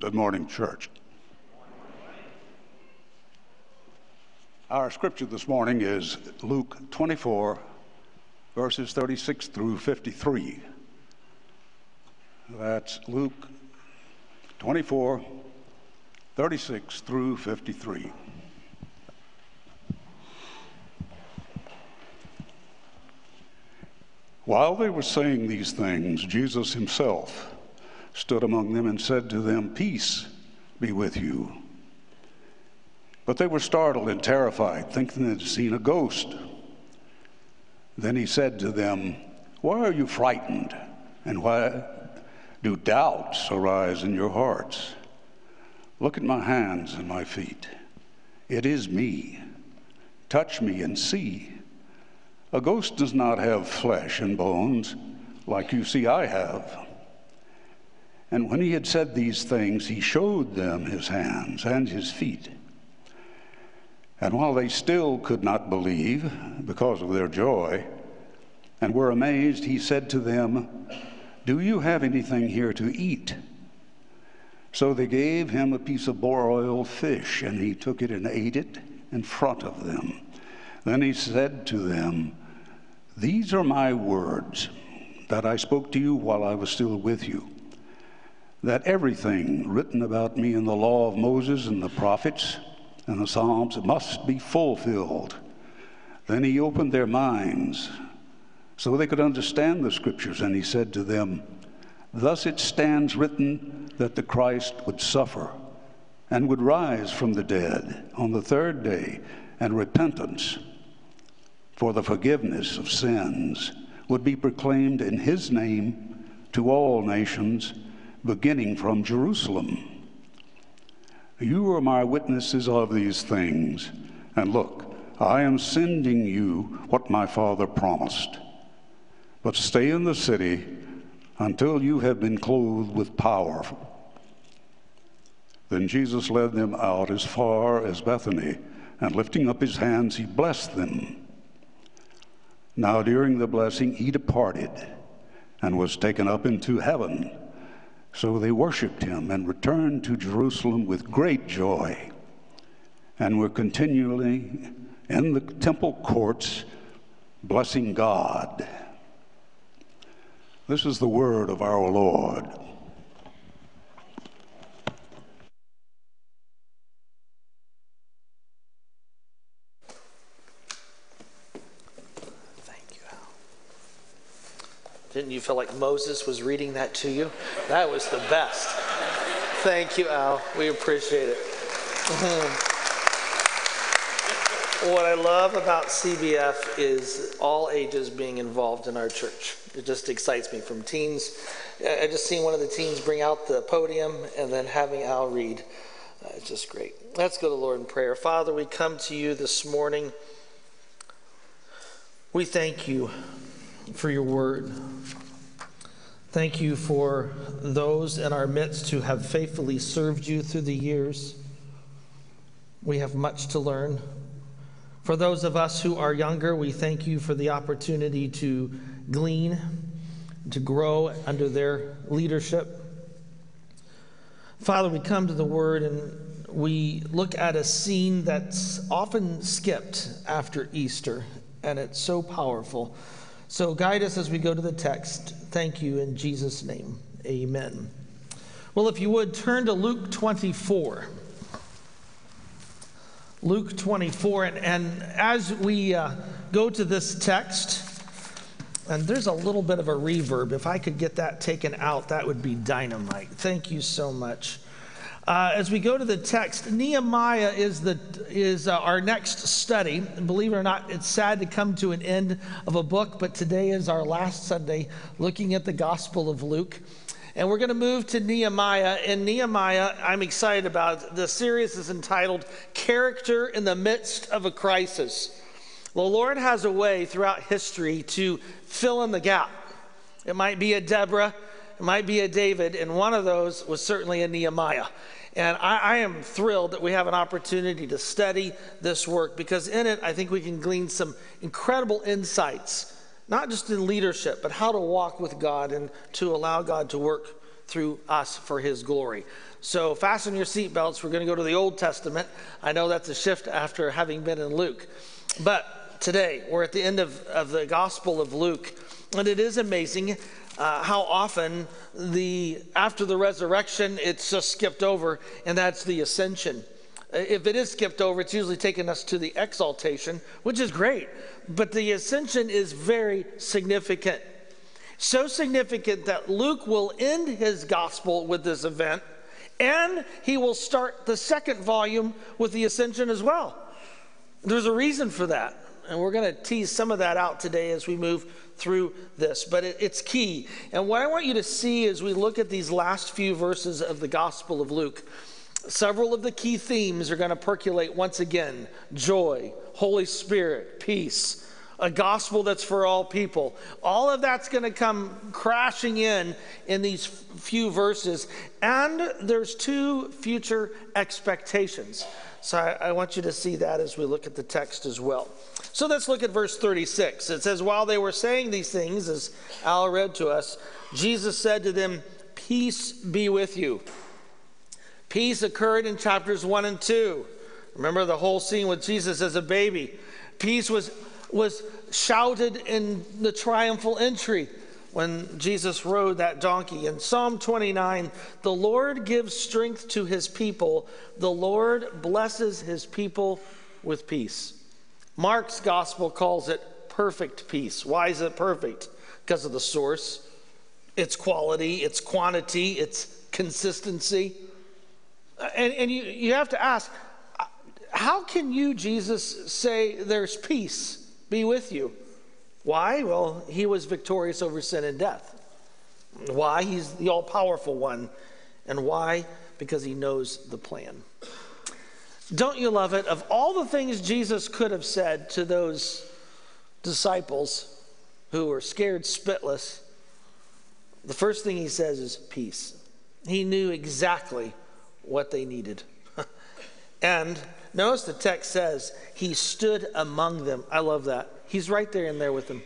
Good morning, church. Our scripture this morning is Luke 24, verses 36 through 53. That's Luke 24, 36 through 53. While they were saying these things, Jesus himself stood among them and said to them, Peace be with you. But they were startled and terrified, thinking they had seen a ghost. Then he said to them, Why are you frightened? And why do doubts arise in your hearts? Look at my hands and my feet. It is me. Touch me and see. A ghost does not have flesh and bones like you see I have. And when he had said these things, he showed them his hands and his feet. And while they still could not believe because of their joy and were amazed, he said to them, Do you have anything here to eat? So they gave him a piece of broiled fish, and he took it and ate it in front of them. Then he said to them, These are my words that I spoke to you while I was still with you, that everything written about me in the law of Moses and the prophets and the Psalms must be fulfilled. Then he opened their minds so they could understand the scriptures, and he said to them, Thus it stands written that the Christ would suffer and would rise from the dead on the third day, and repentance for the forgiveness of sins would be proclaimed in his name to all nations, beginning from Jerusalem. You are my witnesses of these things, and look, I am sending you what my Father promised. But stay in the city until you have been clothed with power. Then Jesus led them out as far as Bethany, and lifting up his hands, he blessed them. Now, during the blessing, he departed and was taken up into heaven. So they worshiped him and returned to Jerusalem with great joy and were continually in the temple courts blessing God. This is the word of our Lord. Didn't you feel like Moses was reading that to you? That was the best. Thank you, Al. We appreciate it. what I love about CBF is all ages being involved in our church. It just excites me from teens. I just seen one of the teens bring out the podium and then having Al read. Uh, it's just great. Let's go to the Lord in prayer. Father, we come to you this morning. We thank you for your word. Thank you for those in our midst who have faithfully served you through the years. We have much to learn. For those of us who are younger, we thank you for the opportunity to glean, to grow under their leadership. Father, we come to the Word and we look at a scene that's often skipped after Easter, and it's so powerful. So guide us as we go to the text. Thank you in Jesus' name. Amen. Well, if you would turn to Luke 24. Luke 24. And, and as we uh, go to this text, and there's a little bit of a reverb. If I could get that taken out, that would be dynamite. Thank you so much. Uh, as we go to the text, Nehemiah is, the, is uh, our next study. And believe it or not, it's sad to come to an end of a book, but today is our last Sunday looking at the Gospel of Luke. And we're going to move to Nehemiah. And Nehemiah, I'm excited about. The series is entitled Character in the Midst of a Crisis. The Lord has a way throughout history to fill in the gap. It might be a Deborah, it might be a David, and one of those was certainly a Nehemiah. And I, I, am thrilled that we have an opportunity to study this work because in it, I think we can glean some incredible insights, not just in leadership, but how to walk with God and to allow God to work through us for his glory. So fasten your seatbelts. We're going to go to the Old Testament. I know that's a shift after having been in Luke. But today, we're at the end of, of the Gospel of Luke. And it is amazing uh, how often the after the resurrection it's just skipped over, and that's the ascension. If it is skipped over, it's usually taken us to the exaltation, which is great. But the ascension is very significant. So significant that Luke will end his gospel with this event, and he will start the second volume with the ascension as well. There's a reason for that. And we're going to tease some of that out today as we move through this, but it, it's key. And what I want you to see as we look at these last few verses of the Gospel of Luke, several of the key themes are going to percolate once again joy, Holy Spirit, peace, a gospel that's for all people. All of that's going to come crashing in in these few verses. And there's two future expectations. So I, I, want you to see that as we look at the text as well. So let's look at verse 36. It says, While they were saying these things, as Al read to us, Jesus said to them, Peace be with you. Peace occurred in chapters 1 and 2. Remember the whole scene with Jesus as a baby. Peace was, was shouted in the triumphal entry when Jesus rode that donkey. In Psalm 29, the Lord gives strength to his people, the Lord blesses his people with peace. Mark's gospel calls it perfect peace. Why is it perfect? Because of the source, its quality, its quantity, its consistency. And, and you, you have to ask, how can you, Jesus, say there's peace be with you? Why? Well, he was victorious over sin and death. Why? He's the all powerful one. And why? Because he knows the plan. Don't you love it? Of all the things Jesus could have said to those disciples who were scared spitless, the first thing he says is peace. He knew exactly what they needed. and notice the text says he stood among them. I love that. He's right there in there with them.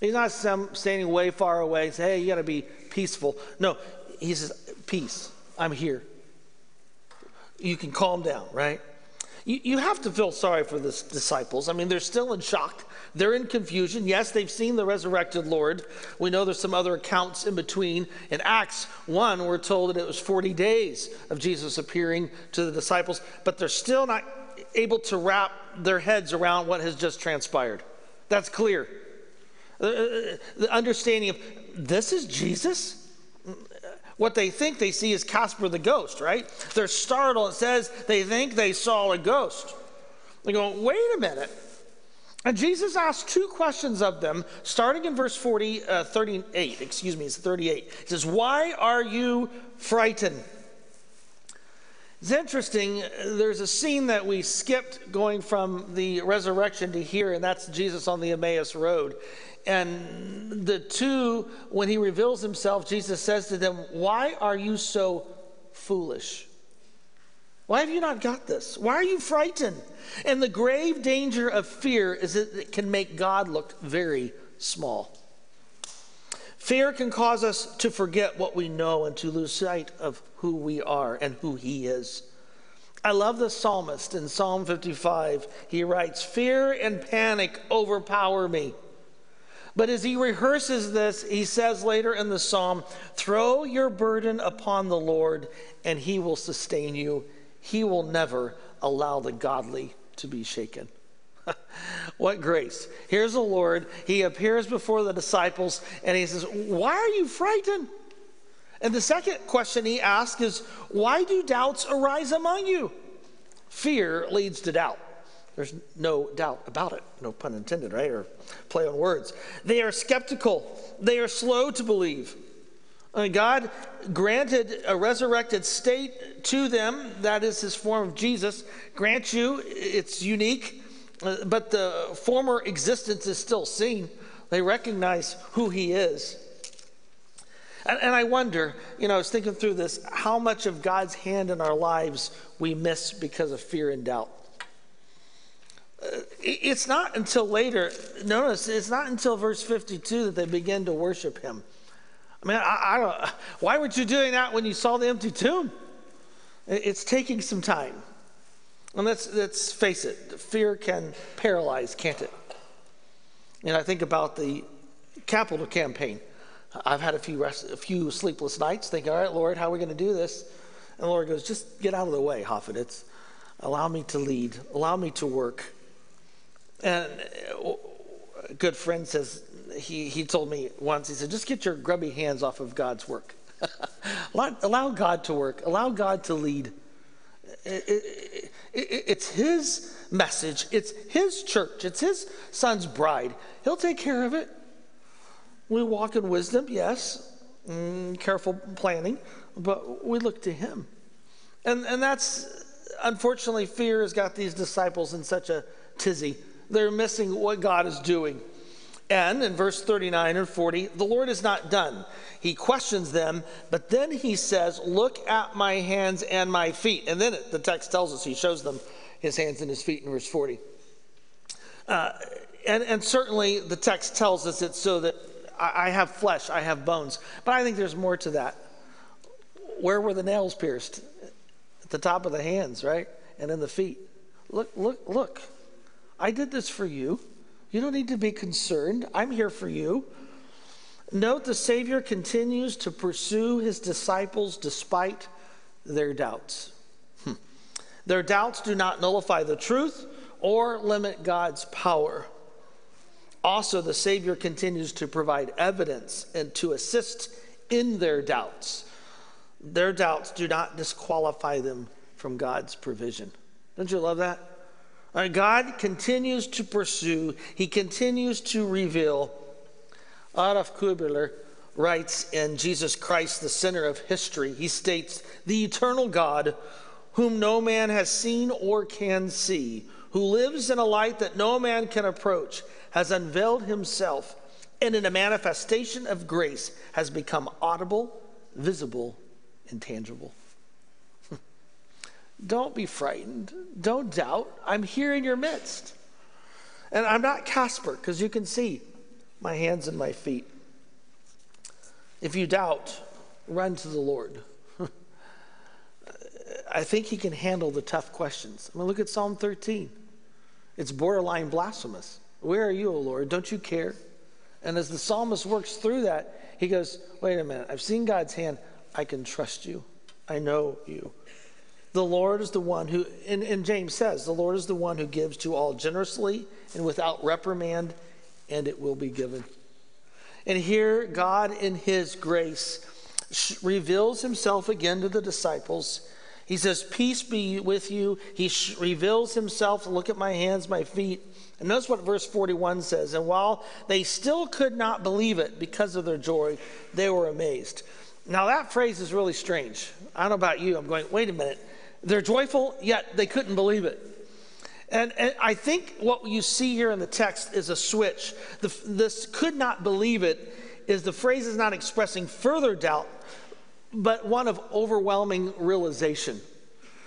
He's not some standing way far away say, hey, you got to be peaceful. No, he says, peace. I'm here. You can calm down, right? You, you have to feel sorry for the disciples. I mean, they're still in shock. They're in confusion. Yes, they've seen the resurrected Lord. We know there's some other accounts in between. In Acts 1, we're told that it was 40 days of Jesus appearing to the disciples, but they're still not able to wrap their heads around what has just transpired. That's clear. Uh, uh, the understanding of this is Jesus? What they think they see is Casper the ghost, right? They're startled. It says they think they saw a ghost. They go, wait a minute. And Jesus asked two questions of them, starting in verse 40, uh, 38. Excuse me, it's 38. He says, Why are you frightened? It's interesting. There's a scene that we skipped going from the resurrection to here, and that's Jesus on the Emmaus Road. And the two, when he reveals himself, Jesus says to them, Why are you so foolish? Why have you not got this? Why are you frightened? And the grave danger of fear is that it can make God look very small. Fear can cause us to forget what we know and to lose sight of who we are and who He is. I love the psalmist in Psalm 55. He writes, Fear and panic overpower me. But as he rehearses this, he says later in the psalm, Throw your burden upon the Lord, and he will sustain you. He will never allow the godly to be shaken. what grace. Here's the Lord. He appears before the disciples, and he says, Why are you frightened? And the second question he asks is, Why do doubts arise among you? Fear leads to doubt. There's no doubt about it. No pun intended, right? Or play on words. They are skeptical, they are slow to believe. God granted a resurrected state to them. That is his form of Jesus. Grant you, it's unique, uh, but the former existence is still seen. They recognize who he is. And, and I wonder, you know, I was thinking through this, how much of God's hand in our lives we miss because of fear and doubt. Uh, it's not until later, notice, it's not until verse 52 that they begin to worship him. I mean, I, I don't, why weren't you doing that when you saw the empty tomb? It's taking some time. And let's, let's face it, fear can paralyze, can't it? And I think about the capital campaign. I've had a few, rest, a few sleepless nights thinking, all right, Lord, how are we going to do this? And the Lord goes, just get out of the way, Hoffet. allow me to lead, allow me to work. And a good friend says, he, he told me once, he said, just get your grubby hands off of God's work. allow, allow, God to work, allow God to lead. It, it, it, it's His message, it's His church, it's His son's bride. He'll take care of it. We walk in wisdom, yes, mm, careful planning, but we look to Him. And, and that's, unfortunately, fear has got these disciples in such a tizzy. They're missing what God is doing. And in verse 39 and 40, the Lord is not done. He questions them, but then he says, Look at my hands and my feet. And then it, the text tells us he shows them his hands and his feet in verse 40. Uh, and, and certainly the text tells us it's so that I, I have flesh, I have bones. But I think there's more to that. Where were the nails pierced? At the top of the hands, right? And in the feet. Look, look, look. I did this for you. You don't need to be concerned. I'm here for you. Note the Savior continues to pursue his disciples despite their doubts. Hmm. Their doubts do not nullify the truth or limit God's power. Also, the Savior continues to provide evidence and to assist in their doubts. Their doubts do not disqualify them from God's provision. Don't you love that? Uh, God continues to pursue, He continues to reveal. Adolf Kubler writes in Jesus Christ, the center of history, he states, The eternal God, whom no man has seen or can see, who lives in a light that no man can approach, has unveiled himself, and in a manifestation of grace has become audible, visible, and tangible. Don't be frightened. Don't doubt. I'm here in your midst. And I'm not Casper because you can see my hands and my feet. If you doubt, run to the Lord. I think he can handle the tough questions. I mean, look at Psalm 13. It's borderline blasphemous. Where are you, O Lord? Don't you care? And as the psalmist works through that, he goes, Wait a minute. I've seen God's hand. I can trust you. I know you. The Lord is the one who, and, and James says, the Lord is the one who gives to all generously and without reprimand, and it will be given. And here, God, in His grace, reveals Himself again to the disciples. He says, Peace be with you. He reveals Himself. Look at my hands, my feet. And notice what verse 41 says. And while they still could not believe it because of their joy, they were amazed. Now, that phrase is really strange. I don't know about you. I'm going, wait a minute. They're joyful, yet they couldn't believe it. And, and, I think what you see here in the text is a switch. The, this could not believe it is the phrase is not expressing further doubt, but one of overwhelming realization.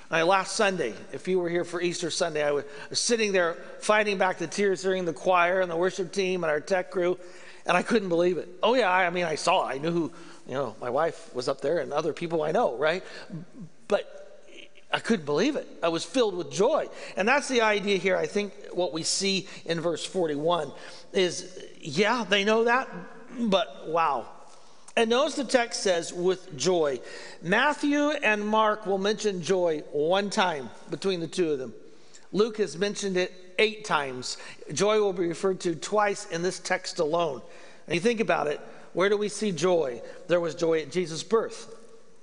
I, last Sunday, if you were here for Easter Sunday, I was sitting there fighting back the tears during the choir and the worship team and our tech crew, and I couldn't believe it. Oh, yeah, I mean, I saw. I knew who, you know, my wife was up there and other people I know, right? But I couldn't believe it. I was filled with joy. And that's the idea here. I think what we see in verse 41 is yeah, they know that, but wow. And notice the text says with joy. Matthew and Mark will mention joy one time between the two of them. Luke has mentioned it eight times. Joy will be referred to twice in this text alone. And you think about it, where do we see joy? There was joy at Jesus' birth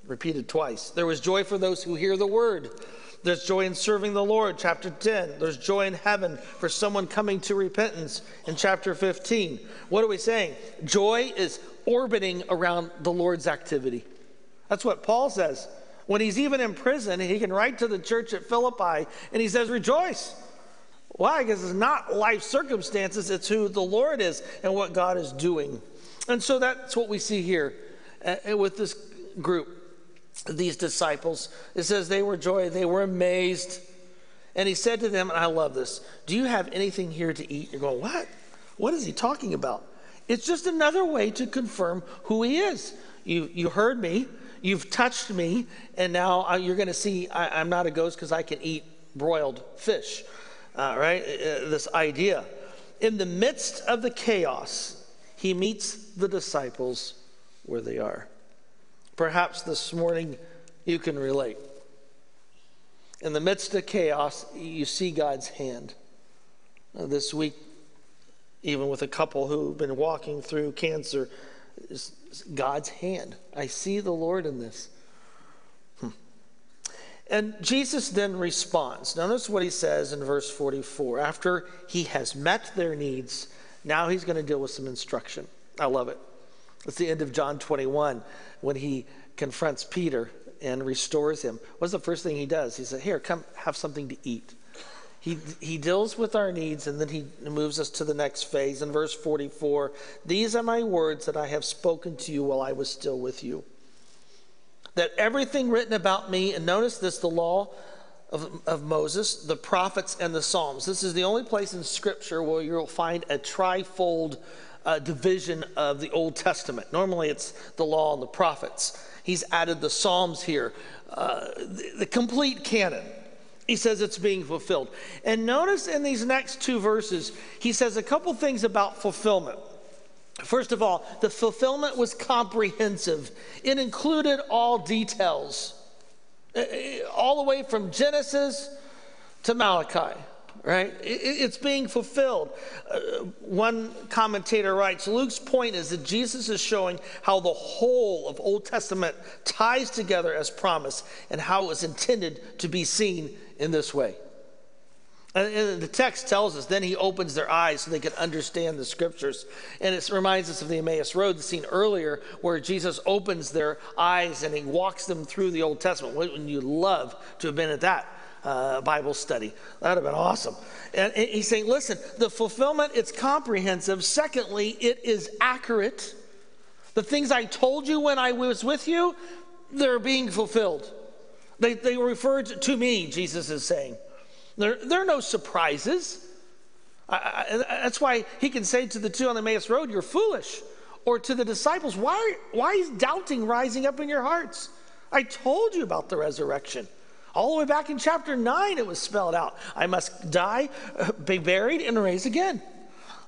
repeated twice. There was joy for those who hear the word. There's joy in serving the Lord, chapter 10. There's joy in heaven for someone coming to repentance in chapter 15. What are we saying? Joy is orbiting around the Lord's activity. That's what Paul says. When he's even in prison, he can write to the church at Philippi and he says, Rejoice. Why? Because it's not life circumstances, it's who the Lord is and what God is doing. And so that's what we see here uh, with this group these disciples. It says they were joy, they were amazed. And he said to them, and I love this, Do you have anything here to eat? You're going, What? What is he talking about? It's just another way to confirm who he is. You, you heard me, you've touched me, and now uh, you're going to see I, am not a ghost because I can eat broiled fish, uh, right? Uh, this idea. In the midst of the chaos, he meets the disciples where they are. Perhaps this morning you can relate. In the midst of chaos, you see God's hand. This week, even with a couple who've been walking through cancer, God's hand. I see the Lord in this. Hmm. And Jesus then responds. Notice what he says in verse 44. After he has met their needs, now he's going to deal with some instruction. I love it. It's the end of John 21 when he confronts Peter and restores him. What's the first thing he does? He said, Here, come have something to eat. He, he deals with our needs and then he moves us to the next phase. In verse 44, these are my words that I have spoken to you while I was still with you. That everything written about me, and notice this the law of, of Moses, the prophets, and the Psalms. This is the only place in Scripture where you'll find a trifold uh, division of the Old Testament. Normally it's the law and the prophets. He's added the Psalms here, uh, the, the complete canon he says it's being fulfilled. And notice in these next two verses, he says a couple things about fulfillment. First of all, the fulfillment was comprehensive, it included all details, uh, uh, all the way from Genesis to Malachi right? It's being fulfilled. Uh, one commentator writes Luke's point is that Jesus is showing how the whole of Old Testament ties together as promise and how it was intended to be seen in this way. And the text tells us, then he opens their eyes so they can understand the scriptures. And it reminds us of the Emmaus Road, the scene earlier where Jesus opens their eyes and he walks them through the Old Testament. Wouldn't you love to have been at that uh, Bible study. That would have been awesome. And he's saying, listen, the fulfillment, it's comprehensive. Secondly, it is accurate. The things I told you when I was with you, they're being fulfilled. They, they referred to me, Jesus is saying. There, there are no surprises. I, I, that's why he can say to the two on the Emmaus Road, You're foolish. Or to the disciples, Why, why is doubting rising up in your hearts? I told you about the resurrection. All the way back in chapter 9, it was spelled out I must die, uh, be buried, and raise again.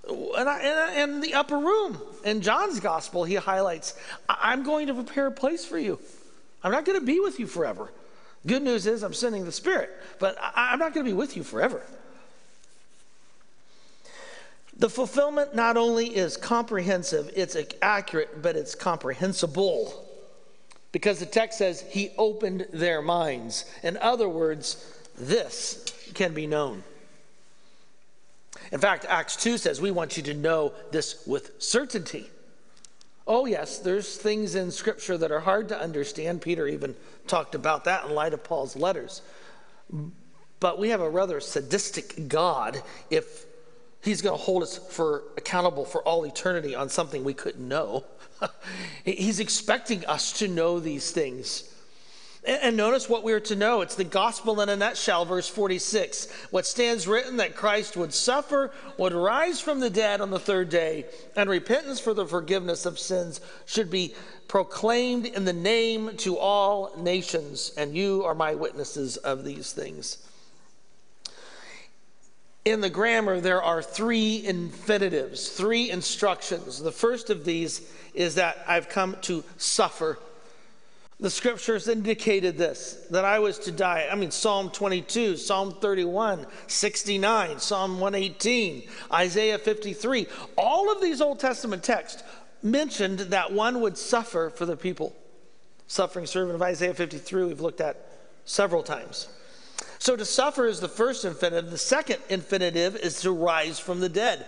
And, I, and, in the upper room, in John's gospel, he highlights I'm going to prepare a place for you. I'm not going to be with you forever. Good news is I'm sending the Spirit, but I, I'm not going to be with you forever. The fulfillment not only is comprehensive, it's accurate, but it's comprehensible because the text says he opened their minds. In other words, this can be known. In fact, Acts 2 says, We want you to know this with certainty. Oh, yes, there's things in Scripture that are hard to understand. Peter even talked about that in light of Paul's letters. But we have a rather sadistic God if he's going to hold us for accountable for all eternity on something we couldn't know. He's expecting us to know these things. And notice what we are to know. It's the gospel in a nutshell, verse 46. What stands written that Christ would suffer, would rise from the dead on the third day, and repentance for the forgiveness of sins should be proclaimed in the name to all nations. And you are my witnesses of these things. In the grammar, there are three infinitives, three instructions. The first of these is that I've come to suffer. The scriptures indicated this that I was to die. I mean, Psalm 22, Psalm 31, 69, Psalm 118, Isaiah 53. All of these Old Testament texts mentioned that one would suffer for the people. Suffering servant of Isaiah 53, we've looked at several times. So to suffer is the first infinitive. The second infinitive is to rise from the dead.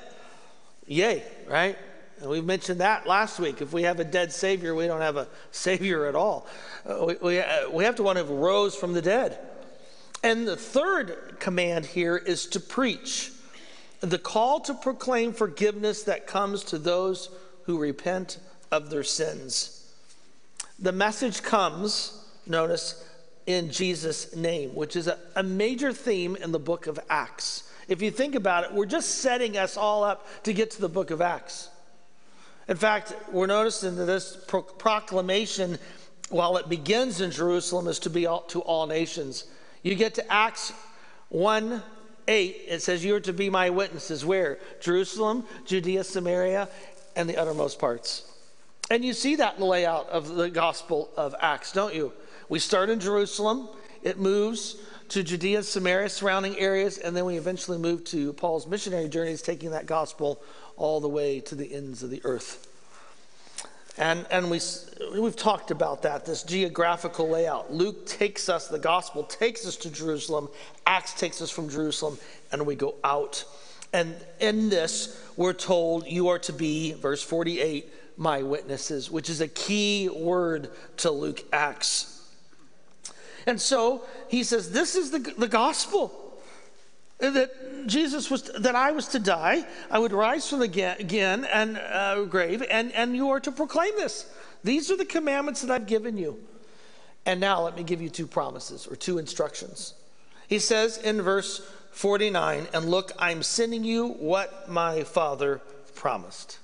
Yay, right? And we mentioned that last week. If we have a dead Savior, we don't have a Savior at all. Uh, we, we, uh, we have to one who rose from the dead. And the third command here is to preach the call to proclaim forgiveness that comes to those who repent of their sins. The message comes, notice, in Jesus' name, which is a, a major theme in the book of Acts. If you think about it, we're just setting us all up to get to the book of Acts. In fact, we're noticing that this pro- proclamation, while it begins in Jerusalem, is to be all, to all nations. You get to Acts 1 8, it says, You are to be my witnesses. Where? Jerusalem, Judea, Samaria, and the uttermost parts. And you see that in the layout of the Gospel of Acts, don't you? We start in Jerusalem, it moves to Judea, Samaria, surrounding areas, and then we eventually move to Paul's missionary journeys, taking that gospel all the way to the ends of the earth. And, and we, we've talked about that, this geographical layout. Luke takes us, the gospel takes us to Jerusalem, Acts takes us from Jerusalem, and we go out. And in this, we're told you are to be, verse 48, my witnesses, which is a key word to Luke Acts. And so he says, This is the, the gospel that Jesus was, that I was to die, I would rise from the again and uh, grave, and, and you are to proclaim this. These are the commandments that I've given you. And now let me give you two promises or two instructions. He says in verse 49, and look, I'm sending you what my Father promised.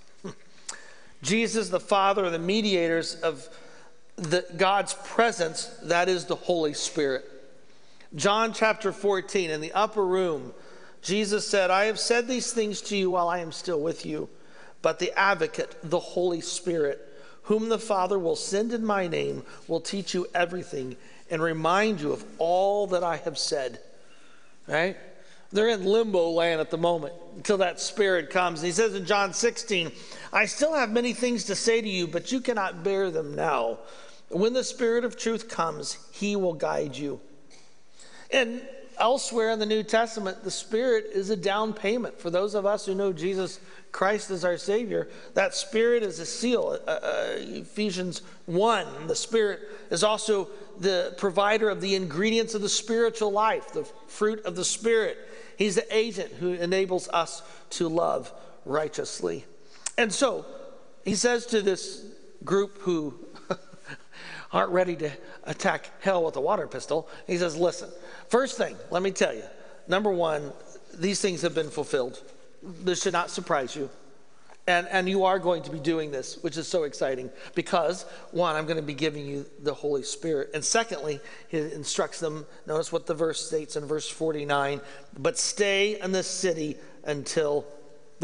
Jesus, the Father, the mediators of the, God's presence, that is the Holy Spirit. John chapter 14, in the upper room, Jesus said, I have said these things to you while I am still with you, but the advocate, the Holy Spirit, whom the Father will send in my name, will teach you everything and remind you of all that I have said. Right? They're in limbo land at the moment until that Spirit comes. And he says in John 16, I still have many things to say to you, but you cannot bear them now. When the Spirit of truth comes, he will guide you and elsewhere in the New Testament, the Spirit is a down payment. For those of us who know Jesus Christ as our Savior, that Spirit is a seal. Uh, uh, Ephesians 1, the Spirit is also the provider of the ingredients of the spiritual life, the fruit of the Spirit. He's the agent who enables us to love righteously. And so, he says to this group who aren't ready to attack hell with a water pistol, he says, Listen, First thing, let me tell you number one, these things have been fulfilled. This should not surprise you. And, and you are going to be doing this, which is so exciting because, one, I'm going to be giving you the Holy Spirit. And secondly, he instructs them notice what the verse states in verse 49 but stay in the city until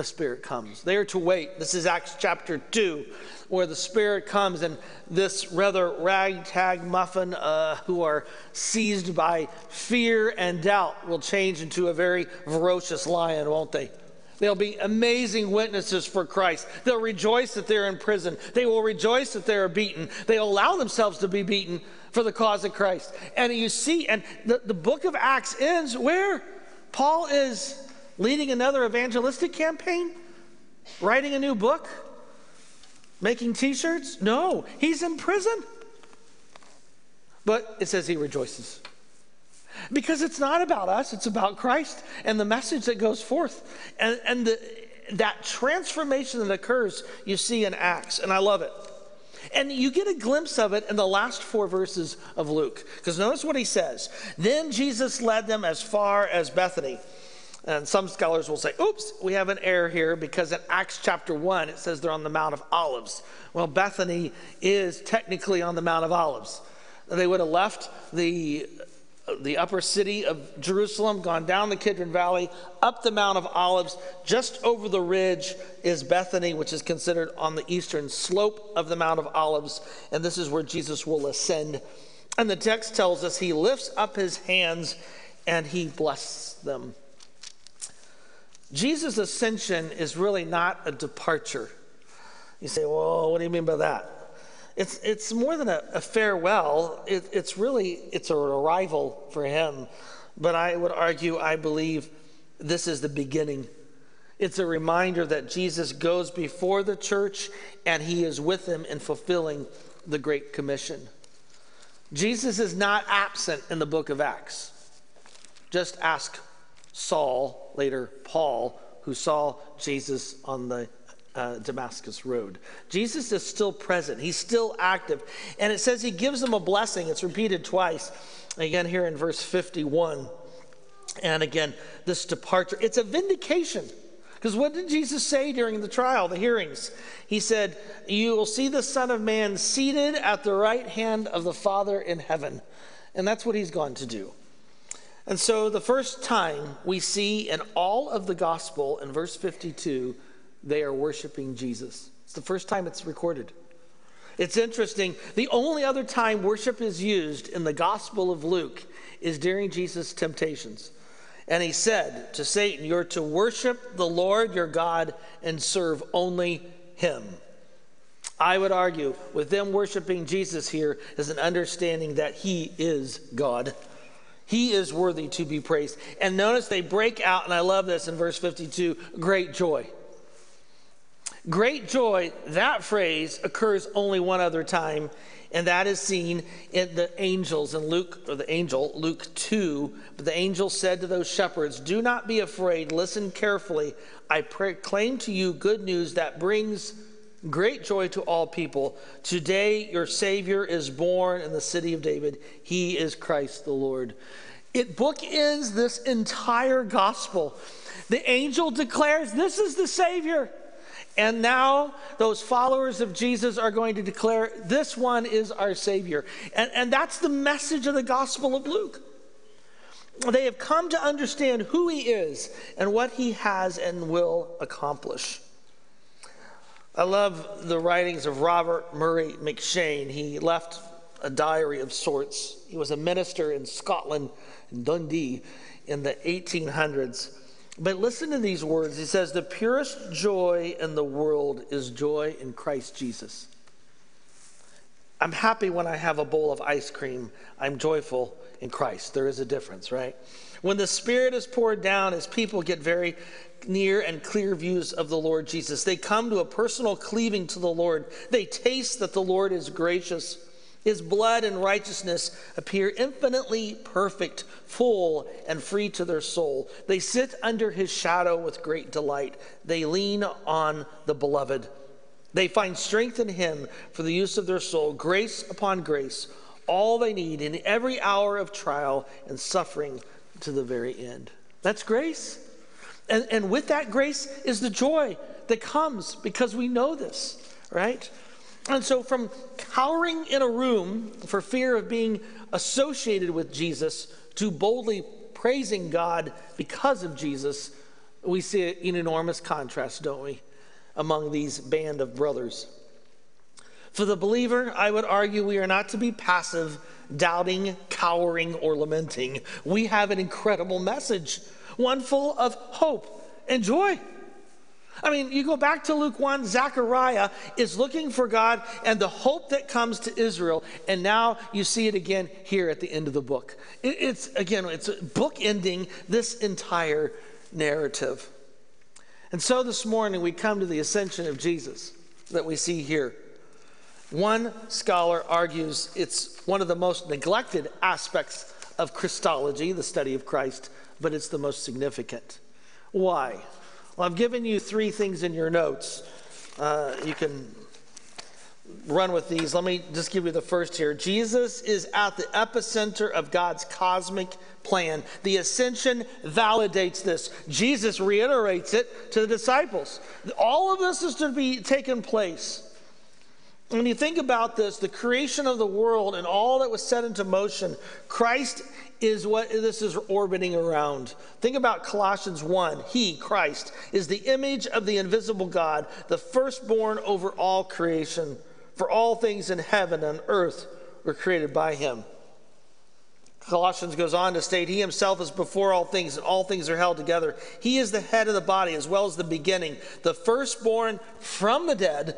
the Spirit comes. They are to wait. This is Acts chapter 2, where the Spirit comes, and this rather ragtag muffin uh, who are seized by fear and doubt will change into a very ferocious lion, won't they? They'll be amazing witnesses for Christ. They'll rejoice that they're in prison. They will rejoice that they are beaten. They'll allow themselves to be beaten for the cause of Christ. And you see, and the, the book of Acts ends where Paul is leading another evangelistic campaign? Writing a new book? Making t shirts? No, he's in prison. But it says he rejoices. Because it's not about us, it's about Christ and the message that goes forth. And, and the, that transformation that occurs, you see in Acts, and I love it. And you get a glimpse of it in the last four verses of Luke. Because notice what he says. Then Jesus led them as far as Bethany and some scholars will say, oops, we have an error here because in Acts chapter 1 it says they're on the Mount of Olives. Well, Bethany is technically on the Mount of Olives. They would have left the, the upper city of Jerusalem, gone down the Kidron Valley, up the Mount of Olives. Just over the ridge is Bethany, which is considered on the eastern slope of the Mount of Olives. And this is where Jesus will ascend. And the text tells us he lifts up his hands and he blesses them. Jesus' ascension is really not a departure. You say, well, what do you mean by that? It's, it's more than a, a farewell. It, it's really, it's an arrival for him. But I would argue, I believe this is the beginning. It's a reminder that Jesus goes before the church and he is with them in fulfilling the Great Commission. Jesus is not absent in the book of Acts. Just ask Saul, later Paul, who saw Jesus on the uh, Damascus Road. Jesus is still present, he's still active. And it says he gives them a blessing. It's repeated twice. Again, here in verse 51. And again, this departure, it's a vindication. Because what did Jesus say during the trial, the hearings? He said, You will see the Son of Man seated at the right hand of the Father in heaven. And that's what he's gone to do. And so the first time we see in all of the gospel in verse 52, they are worshiping Jesus. It's the first time it's recorded. It's interesting. The only other time worship is used in the gospel of Luke is during Jesus' temptations. And he said to Satan, You're to worship the Lord your God and serve only him. I would argue with them worshiping Jesus here is an understanding that he is God. He is worthy to be praised. And notice they break out, and I love this in verse 52 great joy. Great joy, that phrase occurs only one other time and that is seen in the angels in Luke, or the angel, Luke 2. But the angel said to those shepherds, Do not be afraid, listen carefully. I proclaim to you good news that brings great joy to all people. Today your Savior is born in the city of David. He is Christ the Lord. It bookends this entire gospel. The angel declares, This is the Savior. And now those followers of Jesus are going to declare, This one is our Savior. And, and that's the message of the Gospel of Luke. They have come to understand who He is and what He has and will accomplish. I love the writings of Robert Murray M'Cheyne. He left a diary of sorts. He was a minister in Scotland, in Dundee, in the 1800s. But listen to these words. He says, The purest joy in the world is joy in Christ Jesus. I'm happy when I have a bowl of ice cream. I'm joyful in Christ. There is a difference, right? When the Spirit is poured down, as people get very near and clear views of the Lord Jesus, they come to a personal cleaving to the Lord. They taste that the Lord is gracious his blood and righteousness appear infinitely perfect, full, and free to their soul. They sit under his shadow with great delight. They lean on the beloved. They find strength in him for the use of their soul, grace upon grace, all they need in every hour of trial and suffering to the very end. That's grace. And, and with that grace is the joy that comes because we know this, right? And so, from cowering in a room for fear of being associated with Jesus to boldly praising God because of Jesus, we see an enormous contrast, don't we, among these band of brothers. For the believer, I would argue we are not to be passive, doubting, cowering, or lamenting. We have an incredible message, one full of hope and joy. I mean, you go back to Luke 1, Zechariah is looking for God and the hope that comes to Israel. And now you see it again here at the end of the book. it's, again, it's book ending this entire narrative. And so this morning we come to the ascension of Jesus that we see here. One scholar argues it's one of the most neglected aspects of Christology, the study of Christ, but it's the most significant. Why? Well, I've given you three things in your notes. Uh, you can run with these. Let me just give you the first here. Jesus is at the epicenter of God's cosmic plan. The ascension validates this. Jesus reiterates it to the disciples. All of this is to be taken place. When you think about this, the creation of the world and all that was set into motion, Christ is what this is orbiting around. Think about Colossians 1. He, Christ, is the image of the invisible God, the firstborn over all creation. For all things in heaven and earth were created by him. Colossians goes on to state, He himself is before all things, and all things are held together. He is the head of the body as well as the beginning, the firstborn from the dead,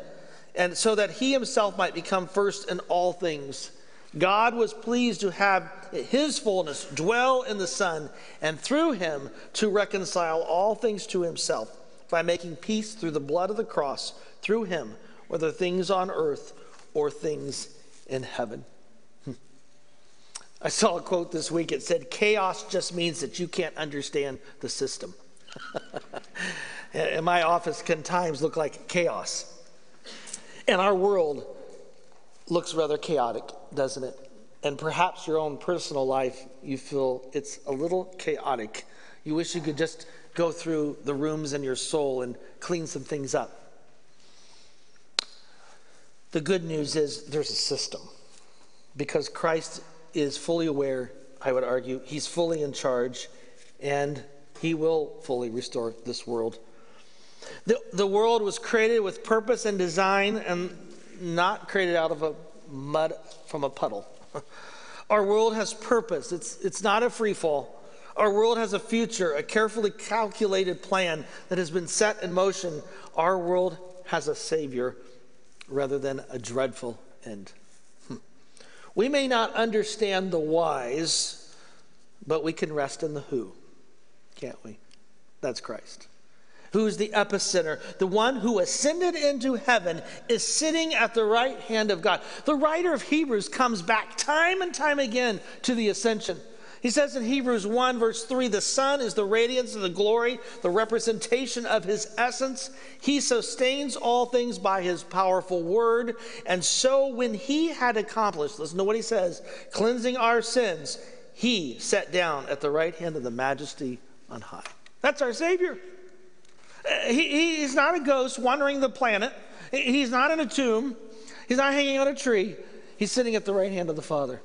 and so that he himself might become first in all things. God was pleased to have his fullness dwell in the Son, and through him to reconcile all things to himself by making peace through the blood of the cross, through him, whether things on earth or things in heaven. Hmm. I saw a quote this week. It said, Chaos just means that you can't understand the system. and my office can times look like chaos. And our world looks rather chaotic, doesn't it? and perhaps your own personal life, you feel it's a little chaotic. You wish you could just go through the rooms in your soul and clean some things up. The good news is there's a system because Christ is fully aware, I would argue, he's fully in charge, and he will fully restore this world. The, the world was created with purpose and design and not created out of a mud from a puddle. Our world has purpose. It's, it's not a free fall. Our world has a future, a carefully calculated plan that has been set in motion. Our world has a Savior rather than a dreadful end. Hmm. We may not understand the whys, but we can rest in the who, can't we? That's Christ who's the epicenter. The one who ascended into heaven is sitting at the right hand of God. The writer of Hebrews comes back time and time again to the ascension. He says in Hebrews 1, verse 3 the Son is the radiance of the glory, the representation of his essence. He sustains all things by his powerful word. And so, when he had accomplished, listen to what he says, cleansing our sins, he sat down at the right hand of the majesty on high. That's our Savior. He, he's not a ghost wandering the planet. He's not in a tomb. He's not hanging on a tree. He's sitting at the right hand of the Father.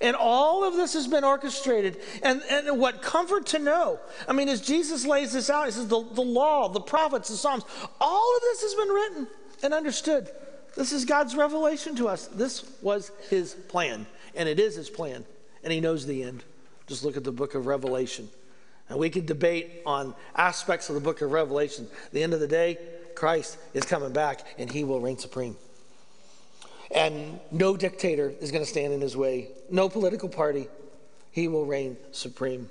And all of this has been orchestrated. And, and what comfort to know. I mean, as Jesus lays this out, he says, the, the law, the prophets, the Psalms, all of this has been written and understood. This is God's revelation to us. This was his plan, and it is his plan, and he knows the end. Just look at the book of Revelation. And we could debate on aspects of the book of Revelation. At the end of the day, Christ is coming back and he will reign supreme. And no dictator is going to stand in his way, no political party. He will reign supreme.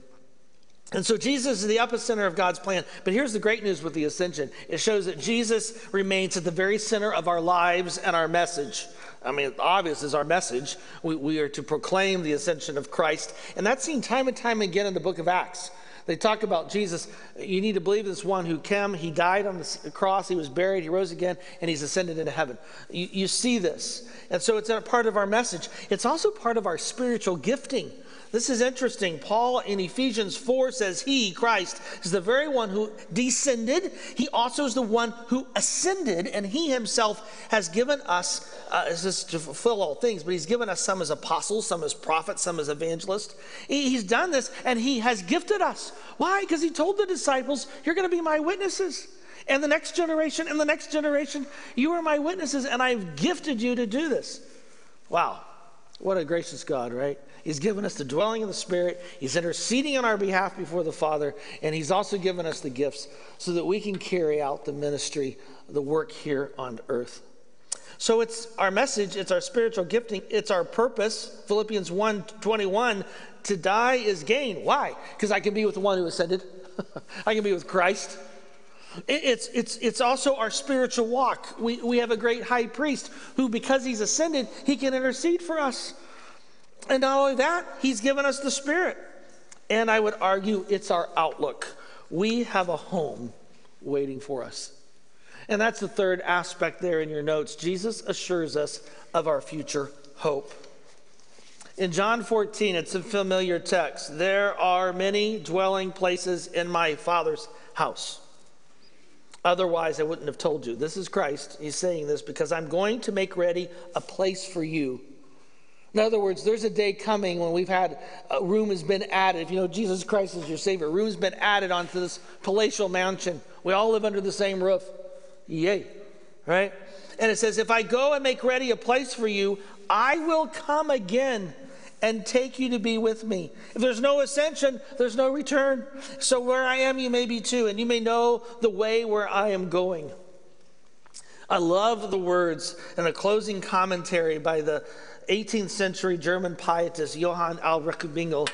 And so Jesus is the epicenter of God's plan. But here's the great news with the ascension it shows that Jesus remains at the very center of our lives and our message. I mean, obvious is our message. We, we are to proclaim the ascension of Christ. And that's seen time and time again in the book of Acts. They talk about Jesus. You need to believe this one who came, he died on the cross, he was buried, he rose again, and he's ascended into heaven. You, you see this. And so it's a part of our message. It's also part of our spiritual gifting. This is interesting. Paul in Ephesians 4 says, He, Christ, is the very one who descended. He also is the one who ascended, and He Himself has given us, uh, this to fulfill all things, but He's given us some as apostles, some as prophets, some as evangelists. He, he's done this, and He has gifted us. Why? Because He told the disciples, You're going to be my witnesses. And the next generation, and the next generation, you are my witnesses, and I've gifted you to do this. Wow. What a gracious God, right? He's given us the dwelling of the Spirit. He's interceding on our behalf before the Father. And He's also given us the gifts so that we can carry out the ministry, the work here on earth. So it's our message, it's our spiritual gifting, it's our purpose. Philippians 1 21, to die is gain. Why? Because I can be with the one who ascended, I can be with Christ. It's, it's, it's also our spiritual walk. We, we have a great high priest who, because he's ascended, he can intercede for us. And not only that, he's given us the Spirit. And I would argue it's our outlook. We have a home waiting for us. And that's the third aspect there in your notes. Jesus assures us of our future hope. In John 14, it's a familiar text. There are many dwelling places in my Father's house. Otherwise, I wouldn't have told you. This is Christ. He's saying this because I'm going to make ready a place for you in other words, there's a day coming when we've had a room has been added. If you know Jesus Christ is your Savior, room's been added onto this palatial mansion. We all live under the same roof. Yay. Right? And it says, If I go and make ready a place for you, I will come again and take you to be with me. If there's no ascension, there's no return. So where I am, you may be too, and you may know the way where I am going. I love the words in a closing commentary by the 18th century German pietist Johann Albrecht Bengel.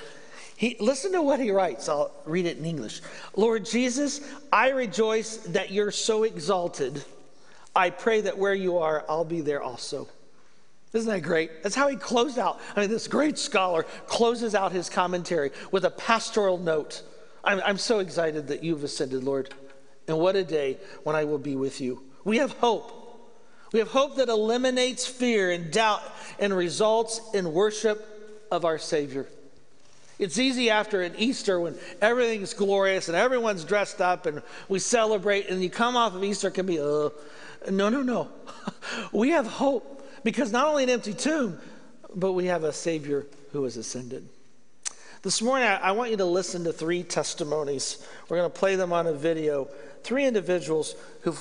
He, listen to what he writes. I'll read it in English. Lord Jesus, I rejoice that you're so exalted. I pray that where you are, I'll be there also. Isn't that great? That's how he closed out. I mean, this great scholar closes out his commentary with a pastoral note. I'm, I'm so excited that you've ascended, Lord. And what a day when I will be with you. We have hope. We have hope that eliminates fear and doubt and results in worship of our Savior. It's easy after an Easter when everything's glorious and everyone's dressed up and we celebrate, and you come off of Easter, can be, uh, no, no, no. we have hope because not only an empty tomb, but we have a Savior who has ascended. This morning, I want you to listen to three testimonies. We're going to play them on a video. Three individuals who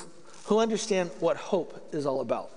who understand what hope is all about.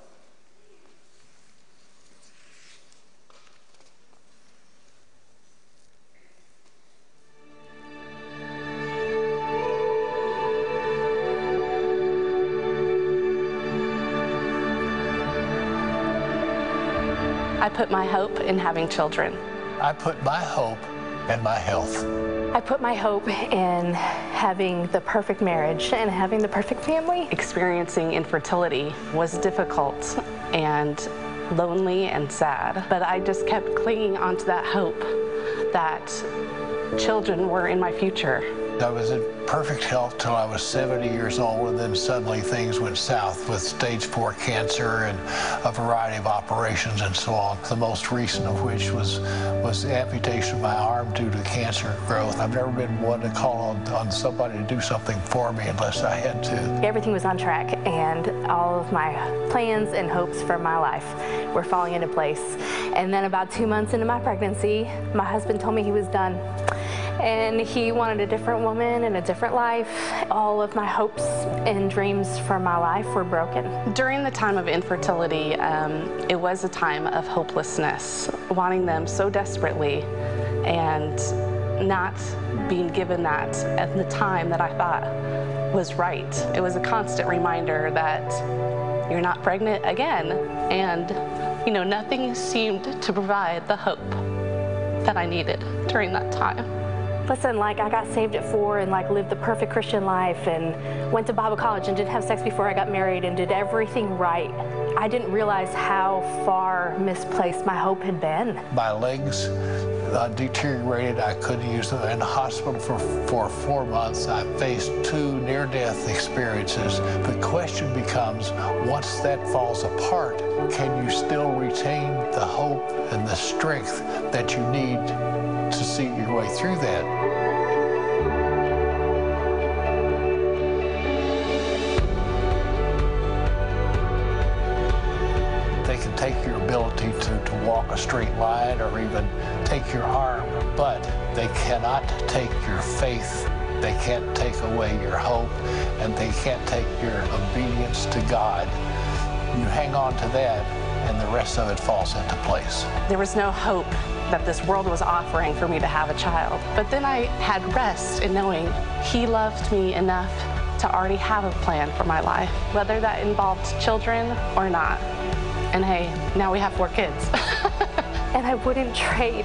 I put my hope in having children. I put my hope in my health. I put my hope in having the perfect marriage and having the perfect family. Experiencing infertility was difficult and lonely and sad, but I just kept clinging onto that hope that children were in my future. I was in perfect health till I was 70 years old, and then suddenly things went south with stage four cancer and a variety of operations and so on. The most recent of which was was the amputation of my arm due to cancer growth. I've never been one to call on, on somebody to do something for me unless I had to. Everything was on track, and all of my plans and hopes for my life were falling into place. And then about two months into my pregnancy, my husband told me he was done and he wanted a different woman and a different life. All of my hopes and dreams for my life were broken. During the time of infertility, um, it was a time of hopelessness, wanting them so desperately and not being given that at the time that I thought was right. It was a constant reminder that you're not pregnant again, and you know, nothing seemed to provide the hope that I needed during that time listen, like I got saved at four and like lived the perfect Christian life and went to Bible college and didn't have sex before I got married and did everything right. I didn't realize how far misplaced my hope had been. My legs uh, deteriorated. I couldn't use them. In the hospital for, for four months, I faced two near-death experiences. The question becomes, once that falls apart, can you still retain the hope and the strength that you need to see your way through that. They can take your ability to, to walk a straight line or even take your arm, but they cannot take your faith they can't take away your hope and they can't take your obedience to God. You hang on to that and the rest of it falls into place. There was no hope that this world was offering for me to have a child. But then I had rest in knowing He loved me enough to already have a plan for my life, whether that involved children or not. And hey, now we have four kids. and I wouldn't trade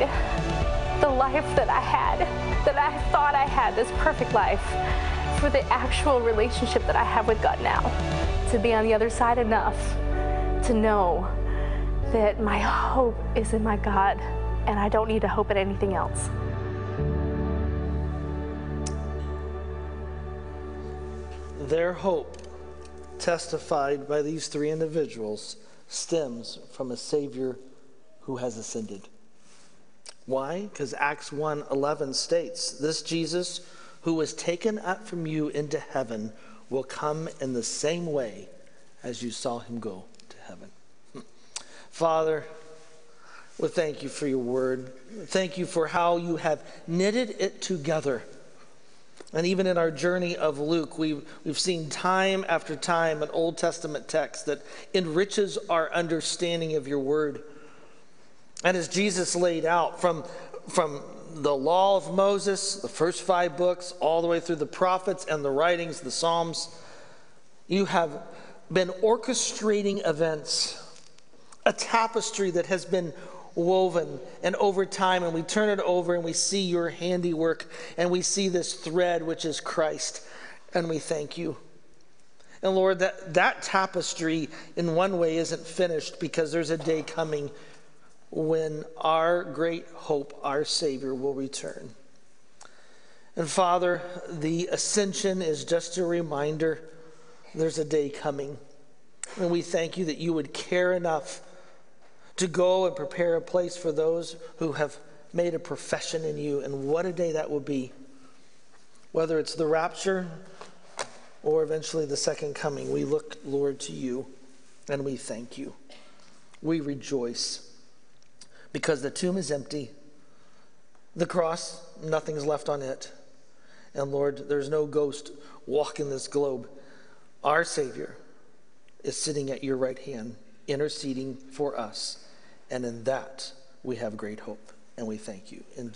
the life that I had, that I thought I had, this perfect life, for the actual relationship that I have with God now. To be on the other side enough to know that my hope is in my God and I don't need to hope in anything else. Their hope, testified by these three individuals, stems from a Savior who has ascended. Why? Because Acts 1 11 states, This Jesus who was taken up from you into heaven will come in the same way as you saw him go to heaven. Father, well, thank you for your word. Thank you for how you have knitted it together. And even in our journey of Luke, we've, we've seen time after time an Old Testament text that enriches our understanding of your word. And as Jesus laid out from, from the law of Moses, the first five books, all the way through the prophets and the writings, the Psalms, you have been orchestrating events, a tapestry that has been woven and over time and we turn it over and we see your handiwork and we see this thread which is Christ and we thank you. And Lord, that, that tapestry in one way isn't finished because there's a day coming when our great hope, our Savior, will return. And Father, the ascension is just a reminder there's a day coming And we thank you that you would care enough to go and prepare a place for those who have made a profession in you. And what a day that will be. Whether it's the rapture or eventually the second coming, we look, Lord, to you and we thank you. We rejoice because the tomb is empty, the cross, nothing's left on it. And Lord, there's no ghost walking this globe. Our Savior is sitting at your right hand, interceding for us. And in that, we have great hope. And we thank you. In